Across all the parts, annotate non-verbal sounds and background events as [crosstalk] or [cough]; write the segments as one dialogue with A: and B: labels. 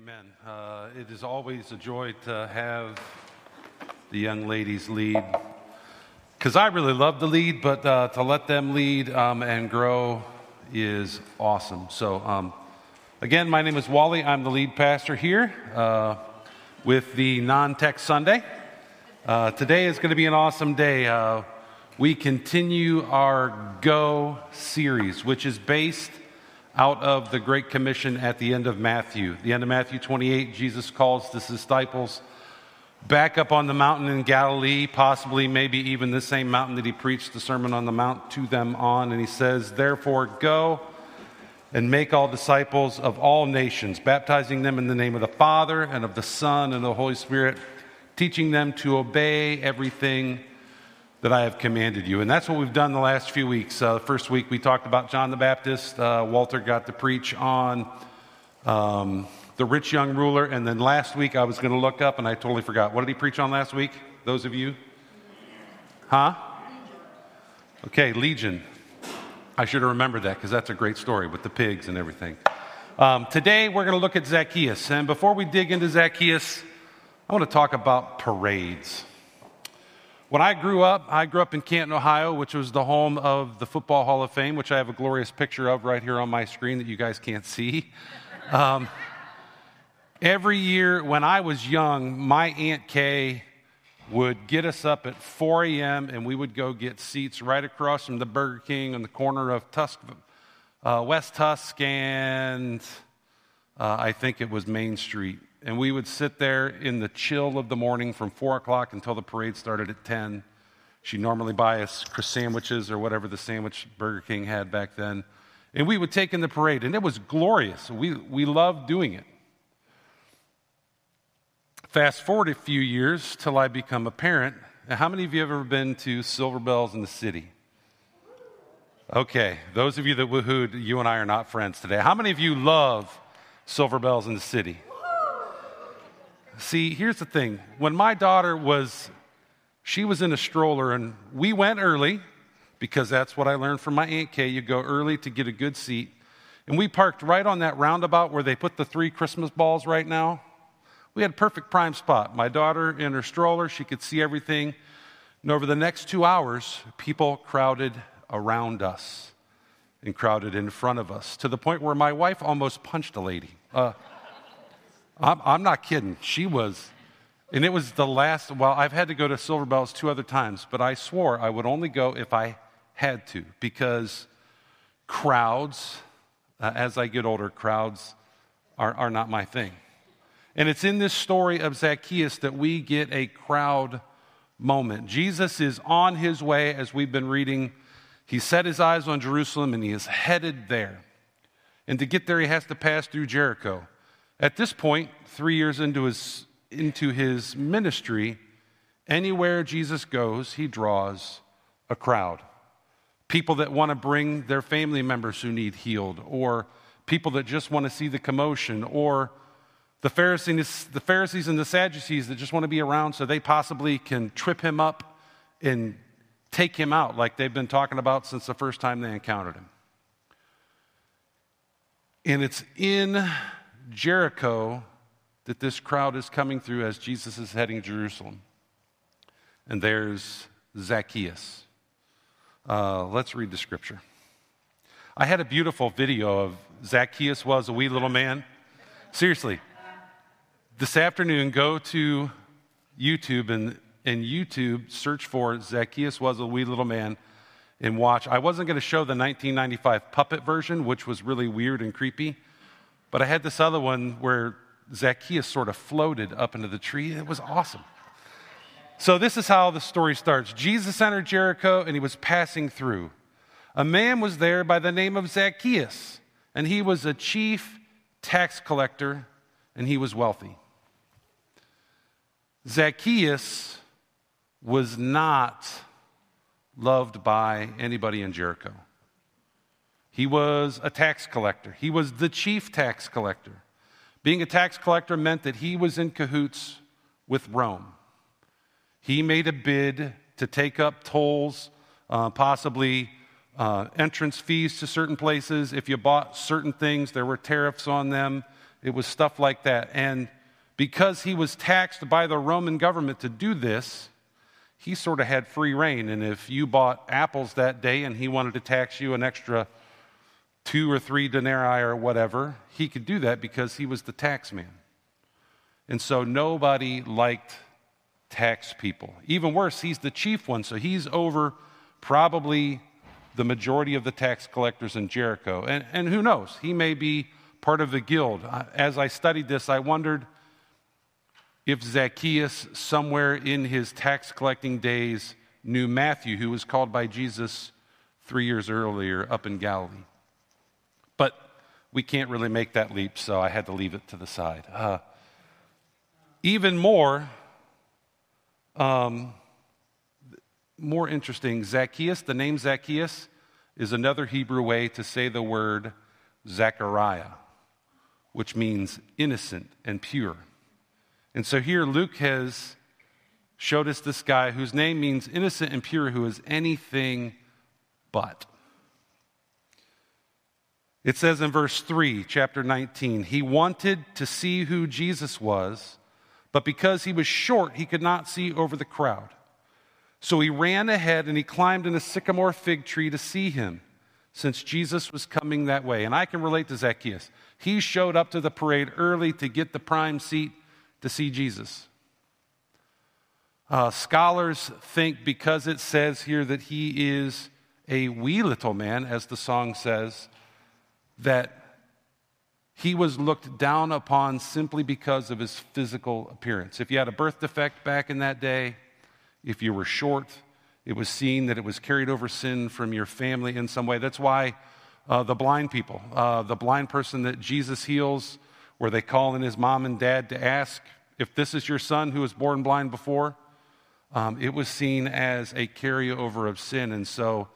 A: Amen. Uh, it is always a joy to have the young ladies lead. Because I really love to lead, but uh, to let them lead um, and grow is awesome. So, um, again, my name is Wally. I'm the lead pastor here uh, with the Non Tech Sunday. Uh, today is going to be an awesome day. Uh, we continue our Go series, which is based out of the Great Commission at the end of Matthew. The end of Matthew 28, Jesus calls the disciples back up on the mountain in Galilee, possibly maybe even the same mountain that he preached the Sermon on the Mount to them on. And he says, Therefore, go and make all disciples of all nations, baptizing them in the name of the Father and of the Son and the Holy Spirit, teaching them to obey everything that I have commanded you. And that's what we've done the last few weeks. Uh, the first week we talked about John the Baptist. Uh, Walter got to preach on um, the rich young ruler. And then last week I was going to look up and I totally forgot. What did he preach on last week? Those of you? Huh? Okay, Legion. I should have remembered that because that's a great story with the pigs and everything. Um, today we're going to look at Zacchaeus. And before we dig into Zacchaeus, I want to talk about parades. When I grew up, I grew up in Canton, Ohio, which was the home of the Football Hall of Fame, which I have a glorious picture of right here on my screen that you guys can't see. [laughs] Um, every year when I was young, my Aunt Kay would get us up at 4 a.m. and we would go get seats right across from the Burger King on the corner of Tusc, uh, West Tusc and uh, I think it was Main Street and we would sit there in the chill of the morning from 4 o'clock until the parade started at 10. She'd normally buy us sandwiches or whatever the sandwich Burger King had back then. And we would take in the parade, and it was glorious. We, we loved doing it. Fast forward a few years till I become a parent. Now, how many of you have ever been to Silver Bells in the city? Okay, those of you that woohooed, you and I are not friends today. How many of you love Silver Bells in the city? See, here's the thing. When my daughter was, she was in a stroller, and we went early because that's what I learned from my Aunt Kay. You go early to get a good seat. And we parked right on that roundabout where they put the three Christmas balls right now. We had a perfect prime spot. My daughter in her stroller, she could see everything. And over the next two hours, people crowded around us and crowded in front of us to the point where my wife almost punched a lady. Uh, I'm, I'm not kidding. She was, and it was the last, well, I've had to go to Silver Bells two other times, but I swore I would only go if I had to because crowds, uh, as I get older, crowds are, are not my thing. And it's in this story of Zacchaeus that we get a crowd moment. Jesus is on his way, as we've been reading. He set his eyes on Jerusalem and he is headed there. And to get there, he has to pass through Jericho. At this point, three years into his, into his ministry, anywhere Jesus goes, he draws a crowd. People that want to bring their family members who need healed, or people that just want to see the commotion, or the Pharisees, the Pharisees and the Sadducees that just want to be around so they possibly can trip him up and take him out, like they've been talking about since the first time they encountered him. And it's in Jericho that this crowd is coming through as Jesus is heading Jerusalem. And there's Zacchaeus. Uh, let's read the scripture. I had a beautiful video of Zacchaeus was a wee little man. Seriously, this afternoon, go to YouTube and, and YouTube search for Zacchaeus was a wee little man and watch. I wasn't going to show the 1995 puppet version, which was really weird and creepy. But I had this other one where Zacchaeus sort of floated up into the tree. It was awesome. So, this is how the story starts Jesus entered Jericho and he was passing through. A man was there by the name of Zacchaeus, and he was a chief tax collector and he was wealthy. Zacchaeus was not loved by anybody in Jericho. He was a tax collector, he was the chief tax collector. Being a tax collector meant that he was in cahoots with Rome. He made a bid to take up tolls, uh, possibly uh, entrance fees to certain places. If you bought certain things, there were tariffs on them. it was stuff like that. And because he was taxed by the Roman government to do this, he sort of had free reign. And if you bought apples that day and he wanted to tax you an extra two or three denarii or whatever, he could do that because he was the tax man. And so nobody liked tax people. Even worse, he's the chief one, so he's over probably the majority of the tax collectors in Jericho. And, and who knows? He may be part of the guild. As I studied this, I wondered if Zacchaeus, somewhere in his tax collecting days, knew Matthew, who was called by Jesus three years earlier up in Galilee. We can't really make that leap, so I had to leave it to the side. Uh, even more, um, more interesting, Zacchaeus, the name Zacchaeus, is another Hebrew way to say the word Zechariah, which means innocent and pure. And so here Luke has showed us this guy whose name means innocent and pure, who is anything but. It says in verse 3, chapter 19, he wanted to see who Jesus was, but because he was short, he could not see over the crowd. So he ran ahead and he climbed in a sycamore fig tree to see him, since Jesus was coming that way. And I can relate to Zacchaeus. He showed up to the parade early to get the prime seat to see Jesus. Uh, scholars think because it says here that he is a wee little man, as the song says, that he was looked down upon simply because of his physical appearance. If you had a birth defect back in that day, if you were short, it was seen that it was carried over sin from your family in some way. That's why uh, the blind people, uh, the blind person that Jesus heals, where they call in his mom and dad to ask if this is your son who was born blind before. Um, it was seen as a carryover of sin. And so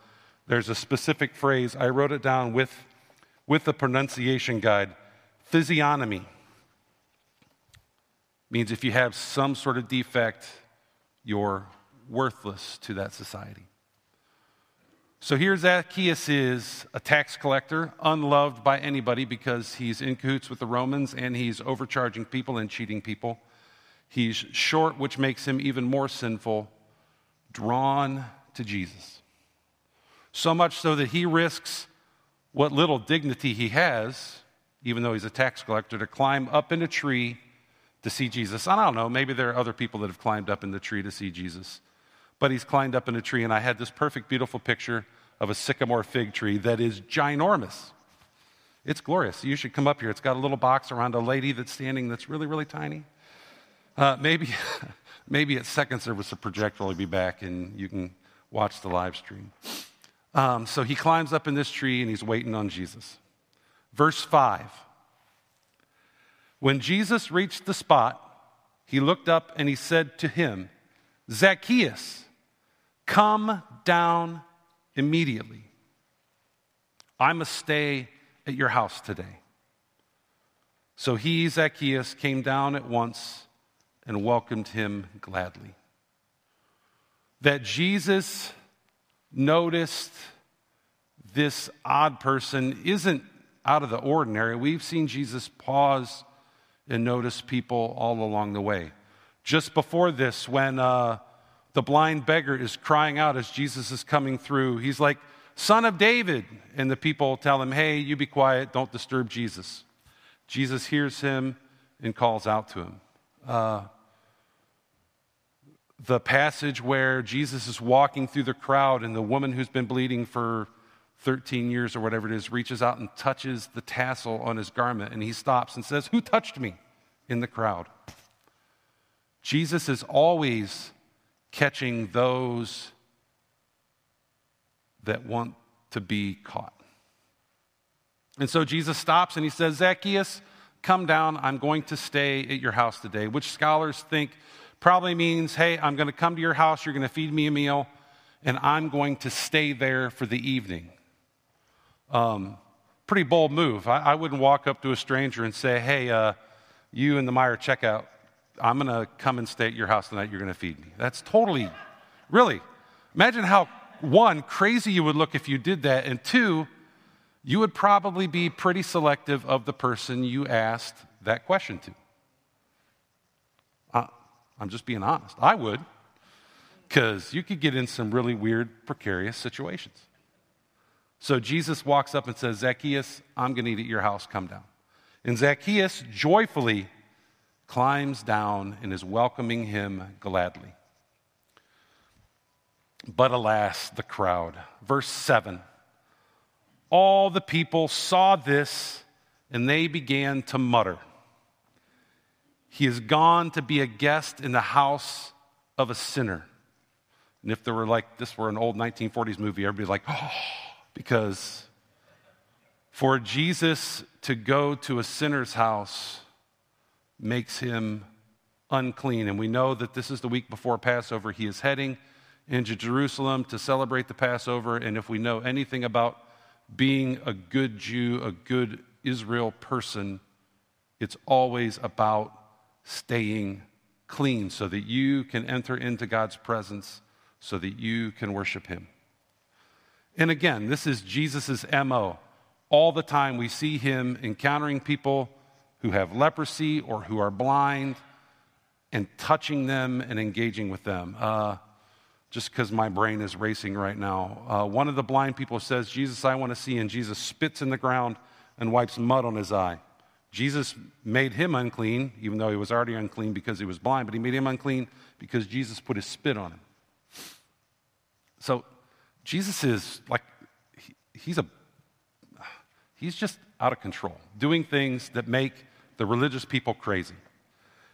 A: there's a specific phrase, I wrote it down with, with the pronunciation guide physiognomy. Means if you have some sort of defect, you're worthless to that society. So here Zacchaeus is a tax collector, unloved by anybody because he's in cahoots with the Romans and he's overcharging people and cheating people. He's short, which makes him even more sinful, drawn to Jesus. So much so that he risks what little dignity he has, even though he's a tax collector, to climb up in a tree to see Jesus. I don't know, maybe there are other people that have climbed up in the tree to see Jesus but he's climbed up in a tree, and I had this perfect, beautiful picture of a sycamore fig tree that is ginormous. It's glorious. You should come up here. It's got a little box around a lady that's standing that's really, really tiny. Uh, maybe, [laughs] maybe at second service, the projector will be back and you can watch the live stream. Um, so he climbs up in this tree and he's waiting on Jesus. Verse 5 When Jesus reached the spot, he looked up and he said to him, Zacchaeus, Come down immediately. I must stay at your house today. So he, Zacchaeus, came down at once and welcomed him gladly. That Jesus noticed this odd person isn't out of the ordinary. We've seen Jesus pause and notice people all along the way. Just before this, when uh, the blind beggar is crying out as Jesus is coming through. He's like, Son of David. And the people tell him, Hey, you be quiet, don't disturb Jesus. Jesus hears him and calls out to him. Uh, the passage where Jesus is walking through the crowd and the woman who's been bleeding for 13 years or whatever it is reaches out and touches the tassel on his garment and he stops and says, Who touched me in the crowd? Jesus is always catching those that want to be caught. And so Jesus stops and he says, Zacchaeus, come down. I'm going to stay at your house today, which scholars think probably means, hey, I'm going to come to your house, you're going to feed me a meal, and I'm going to stay there for the evening. Um, pretty bold move. I, I, wouldn't walk up to a stranger and say, hey, uh, you and the Meijer checkout I'm going to come and stay at your house tonight. You're going to feed me. That's totally, really. Imagine how, one, crazy you would look if you did that. And two, you would probably be pretty selective of the person you asked that question to? I'm just being honest. I would, because you could get in some really weird, precarious situations. So Jesus walks up and says, Zacchaeus, I'm going to eat at your house. Come down. And Zacchaeus joyfully climbs down and is welcoming him gladly. But alas, the crowd. Verse 7 All the people saw this and they began to mutter. He has gone to be a guest in the house of a sinner. And if there were like this were an old 1940s movie, everybody's like, oh, because for Jesus to go to a sinner's house makes him unclean. And we know that this is the week before Passover. He is heading into Jerusalem to celebrate the Passover. And if we know anything about being a good Jew, a good Israel person, it's always about staying clean so that you can enter into God's presence, so that you can worship Him. And again, this is Jesus' MO. All the time we see Him encountering people who have leprosy or who are blind and touching them and engaging with them. Uh, just because my brain is racing right now. Uh, one of the blind people says, Jesus, I want to see. And Jesus spits in the ground and wipes mud on his eye. Jesus made him unclean, even though he was already unclean because he was blind, but he made him unclean because Jesus put his spit on him. So Jesus is like, he, he's a, he's just out of control, doing things that make the religious people crazy.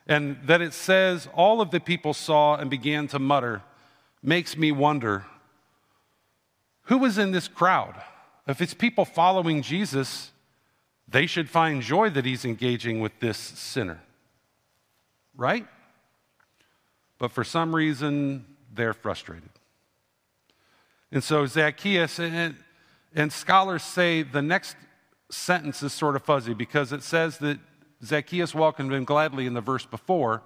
A: And that it says, all of the people saw and began to mutter, makes me wonder who was in this crowd? If it's people following Jesus, they should find joy that he's engaging with this sinner. Right? But for some reason, they're frustrated. And so Zacchaeus, and, and scholars say the next sentence is sort of fuzzy because it says that Zacchaeus welcomed him gladly in the verse before.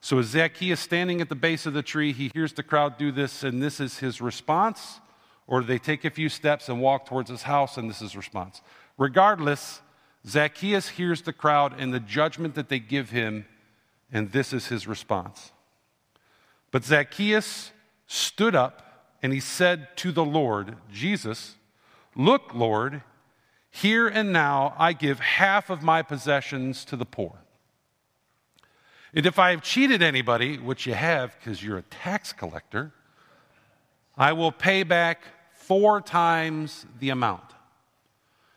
A: So as Zacchaeus standing at the base of the tree, he hears the crowd do this, and this is his response, or do they take a few steps and walk towards his house, and this is his response? Regardless, Zacchaeus hears the crowd and the judgment that they give him, and this is his response. But Zacchaeus stood up and he said to the Lord, Jesus, Look, Lord, here and now I give half of my possessions to the poor. And if I have cheated anybody, which you have because you're a tax collector, I will pay back four times the amount.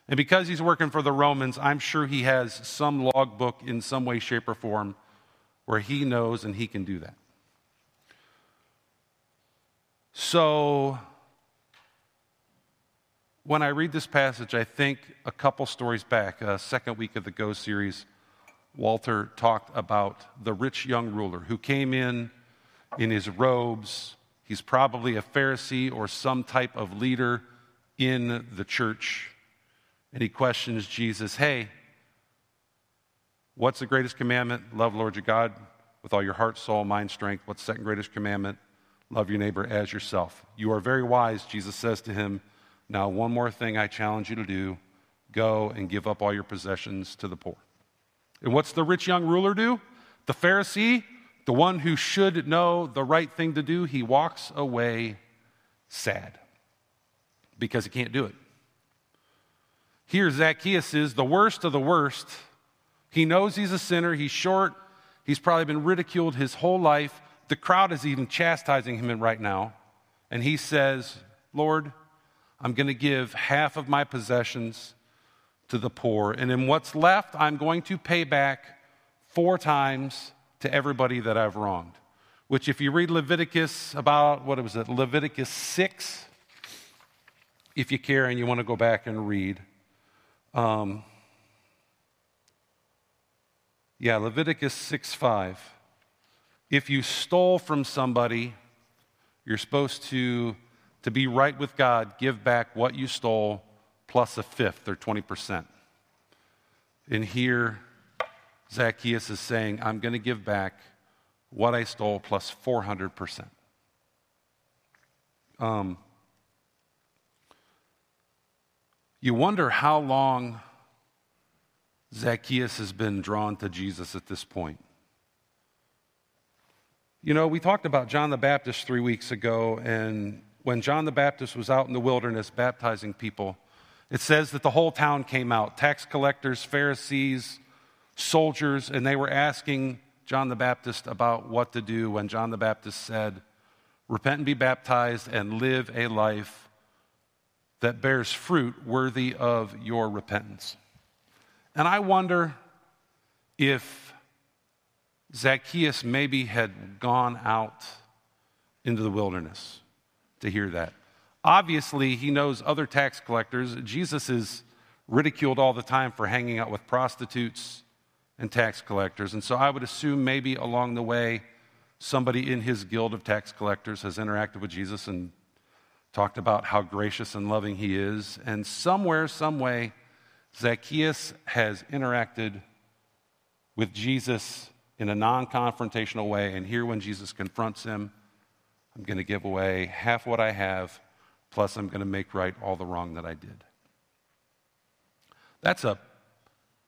A: And because he's working for the Romans, I'm sure he has some logbook in some way, shape, or form where he knows and he can do that. So, when I read this passage, I think a couple stories back, second week of the Go series, Walter talked about the rich young ruler who came in in his robes. He's probably a Pharisee or some type of leader in the church and he questions Jesus, Hey, what's the greatest commandment? Love Lord your God with all your heart, soul, mind, strength. What's the second greatest commandment? Love your neighbor as yourself. You are very wise, Jesus says to him. Now, one more thing I challenge you to do go and give up all your possessions to the poor. And what's the rich young ruler do? The Pharisee, the one who should know the right thing to do, he walks away sad because he can't do it. Here, Zacchaeus is the worst of the worst. He knows he's a sinner. He's short. He's probably been ridiculed his whole life. The crowd is even chastising him right now. And he says, Lord, I'm going to give half of my possessions to the poor. And in what's left, I'm going to pay back four times to everybody that I've wronged. Which, if you read Leviticus about, what was it, Leviticus 6, if you care and you want to go back and read, um, yeah, Leviticus 6 5. If you stole from somebody, you're supposed to, to be right with God, give back what you stole plus a fifth or 20%. And here, Zacchaeus is saying, I'm going to give back what I stole plus 400%. Um, You wonder how long Zacchaeus has been drawn to Jesus at this point. You know, we talked about John the Baptist three weeks ago, and when John the Baptist was out in the wilderness baptizing people, it says that the whole town came out tax collectors, Pharisees, soldiers, and they were asking John the Baptist about what to do when John the Baptist said, Repent and be baptized and live a life that bears fruit worthy of your repentance. And I wonder if Zacchaeus maybe had gone out into the wilderness to hear that. Obviously, he knows other tax collectors. Jesus is ridiculed all the time for hanging out with prostitutes and tax collectors. And so I would assume maybe along the way, somebody in his guild of tax collectors has interacted with Jesus and talked about how gracious and loving he is. And somewhere, some way, Zacchaeus has interacted with Jesus in a non confrontational way. And here, when Jesus confronts him, I'm going to give away half what I have, plus, I'm going to make right all the wrong that I did. That's a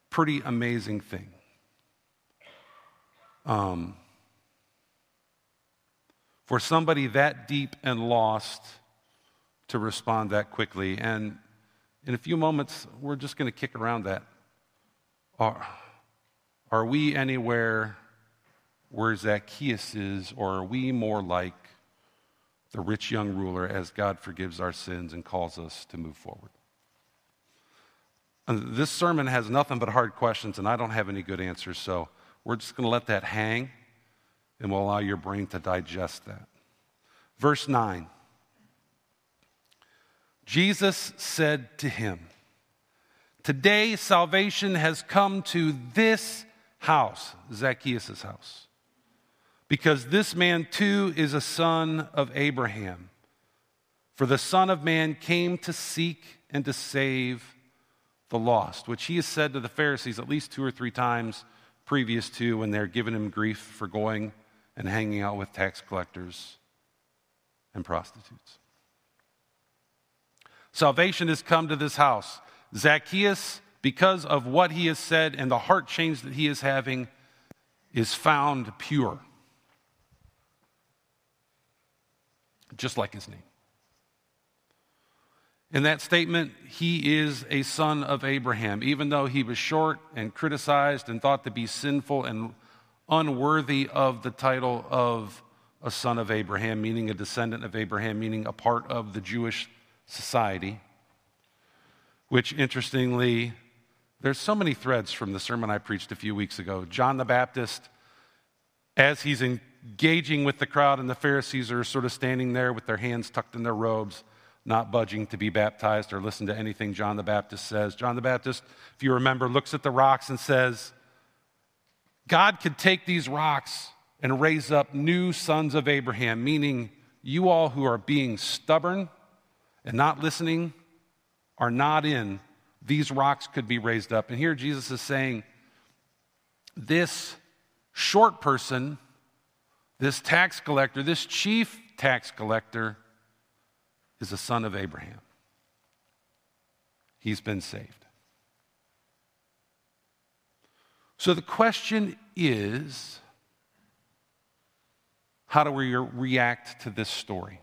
A: pretty amazing thing. Um, for somebody that deep and lost to respond that quickly. And in a few moments, we're just going to kick around that. Are, are we anywhere where Zacchaeus is, or are we more like the rich young ruler as God forgives our sins and calls us to move forward? This sermon has nothing but hard questions, and I don't have any good answers, so we're just going to let that hang, and we'll allow your brain to digest that. Verse 9. Jesus said to him, Today salvation has come to this house, Zacchaeus' house, because this man too is a son of Abraham. For the Son of Man came to seek and to save the lost, which he has said to the Pharisees at least two or three times previous to when they're giving him grief for going and hanging out with tax collectors and prostitutes. Salvation has come to this house. Zacchaeus, because of what he has said and the heart change that he is having, is found pure. Just like his name. In that statement, he is a son of Abraham, even though he was short and criticized and thought to be sinful and unworthy of the title of a son of Abraham, meaning a descendant of Abraham, meaning a part of the Jewish society, which interestingly, there's so many threads from the sermon I preached a few weeks ago. John the Baptist, as he's engaging with the crowd, and the Pharisees are sort of standing there with their hands tucked in their robes, not budging to be baptized or listen to anything John the Baptist says. John the Baptist, if you remember, looks at the rocks and says, God could take these rocks and raise up new sons of Abraham, meaning you all who are being stubborn and not listening are not in, these rocks could be raised up. And here Jesus is saying, this short person, this tax collector, this chief tax collector, is a son of Abraham. He's been saved. So the question is how do we react to this story?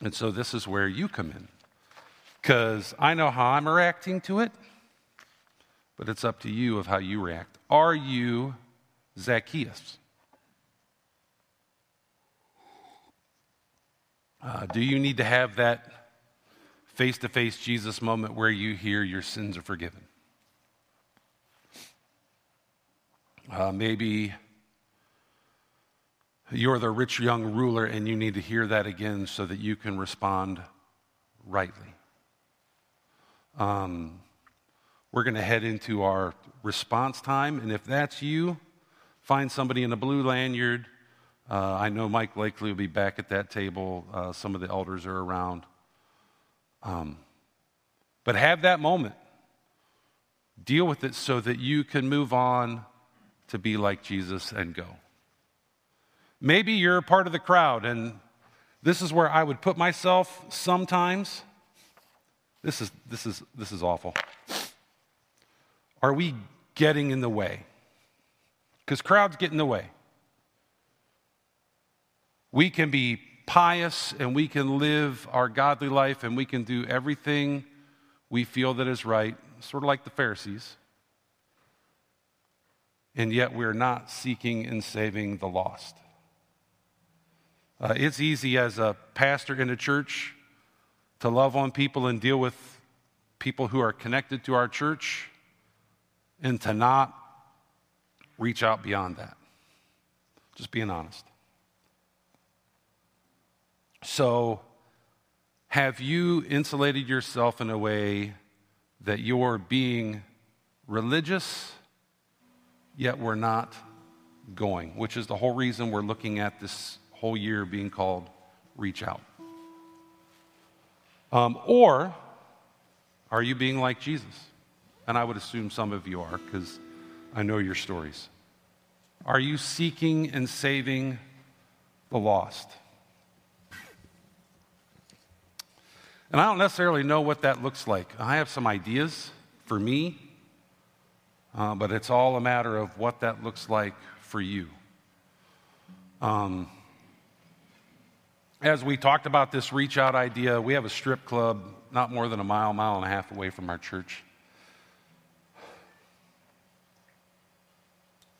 A: And so this is where you come in. Because I know how I'm reacting to it, but it's up to you of how you react. Are you Zacchaeus? Uh, do you need to have that face to face Jesus moment where you hear your sins are forgiven? Uh, maybe you're the rich young ruler, and you need to hear that again so that you can respond rightly. Um, we're going to head into our response time, and if that's you, find somebody in a blue lanyard. Uh, I know Mike Blakely will be back at that table. Uh, some of the elders are around. Um, but have that moment. Deal with it so that you can move on to be like Jesus and go. Maybe you're part of the crowd, and this is where I would put myself sometimes. This is, this is, this is awful. Are we getting in the way? Because crowds get in the way. We can be pious and we can live our godly life and we can do everything we feel that is right, sort of like the Pharisees. And yet we're not seeking and saving the lost. Uh, it's easy as a pastor in a church to love on people and deal with people who are connected to our church and to not reach out beyond that. Just being honest. So, have you insulated yourself in a way that you're being religious, yet we're not going, which is the whole reason we're looking at this whole year being called Reach Out? Um, or are you being like Jesus? And I would assume some of you are because I know your stories. Are you seeking and saving the lost? And I don't necessarily know what that looks like. I have some ideas for me, uh, but it's all a matter of what that looks like for you. Um, as we talked about this reach out idea, we have a strip club not more than a mile, mile and a half away from our church.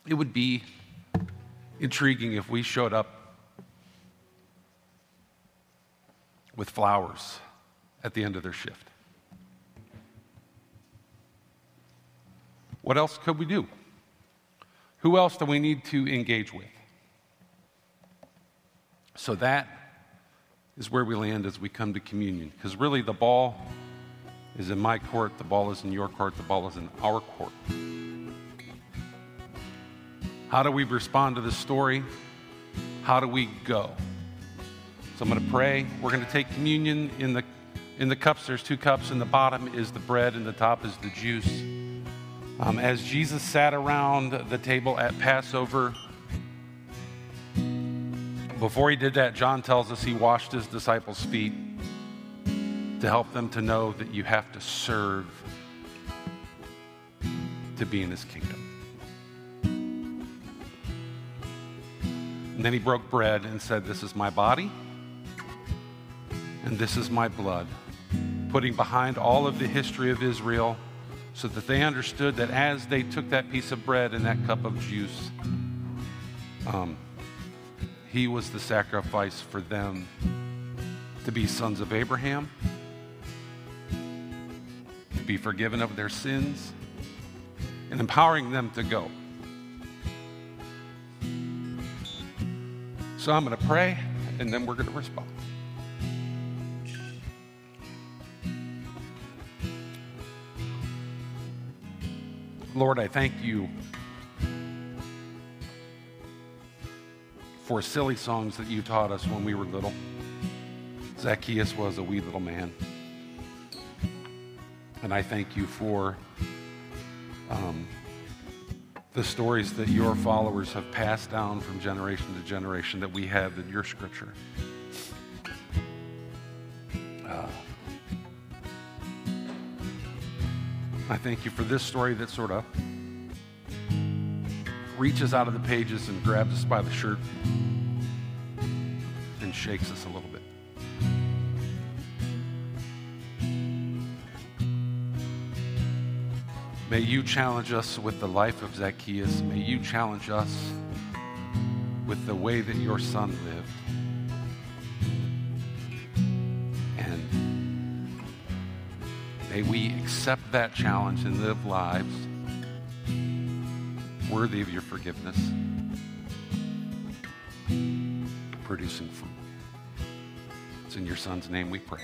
A: It would be intriguing if we showed up with flowers at the end of their shift. What else could we do? Who else do we need to engage with? So that is where we land as we come to communion. Because really, the ball is in my court, the ball is in your court, the ball is in our court. How do we respond to this story? How do we go? So I'm going to pray. We're going to take communion in the in the cups. There's two cups. In the bottom is the bread, and the top is the juice. Um, as Jesus sat around the table at Passover, before he did that, John tells us he washed his disciples' feet to help them to know that you have to serve to be in his kingdom. And then he broke bread and said, This is my body and this is my blood, putting behind all of the history of Israel so that they understood that as they took that piece of bread and that cup of juice, um, he was the sacrifice for them to be sons of Abraham, to be forgiven of their sins, and empowering them to go. So I'm going to pray, and then we're going to respond. Lord, I thank you for silly songs that you taught us when we were little. Zacchaeus was a wee little man. And I thank you for um, the stories that your followers have passed down from generation to generation that we have in your scripture. Uh, I thank you for this story that sort of reaches out of the pages and grabs us by the shirt and shakes us a little bit. May you challenge us with the life of Zacchaeus. May you challenge us with the way that your son lived. And may we accept that challenge and live lives worthy of your forgiveness, producing fruit. It's in your son's name we pray.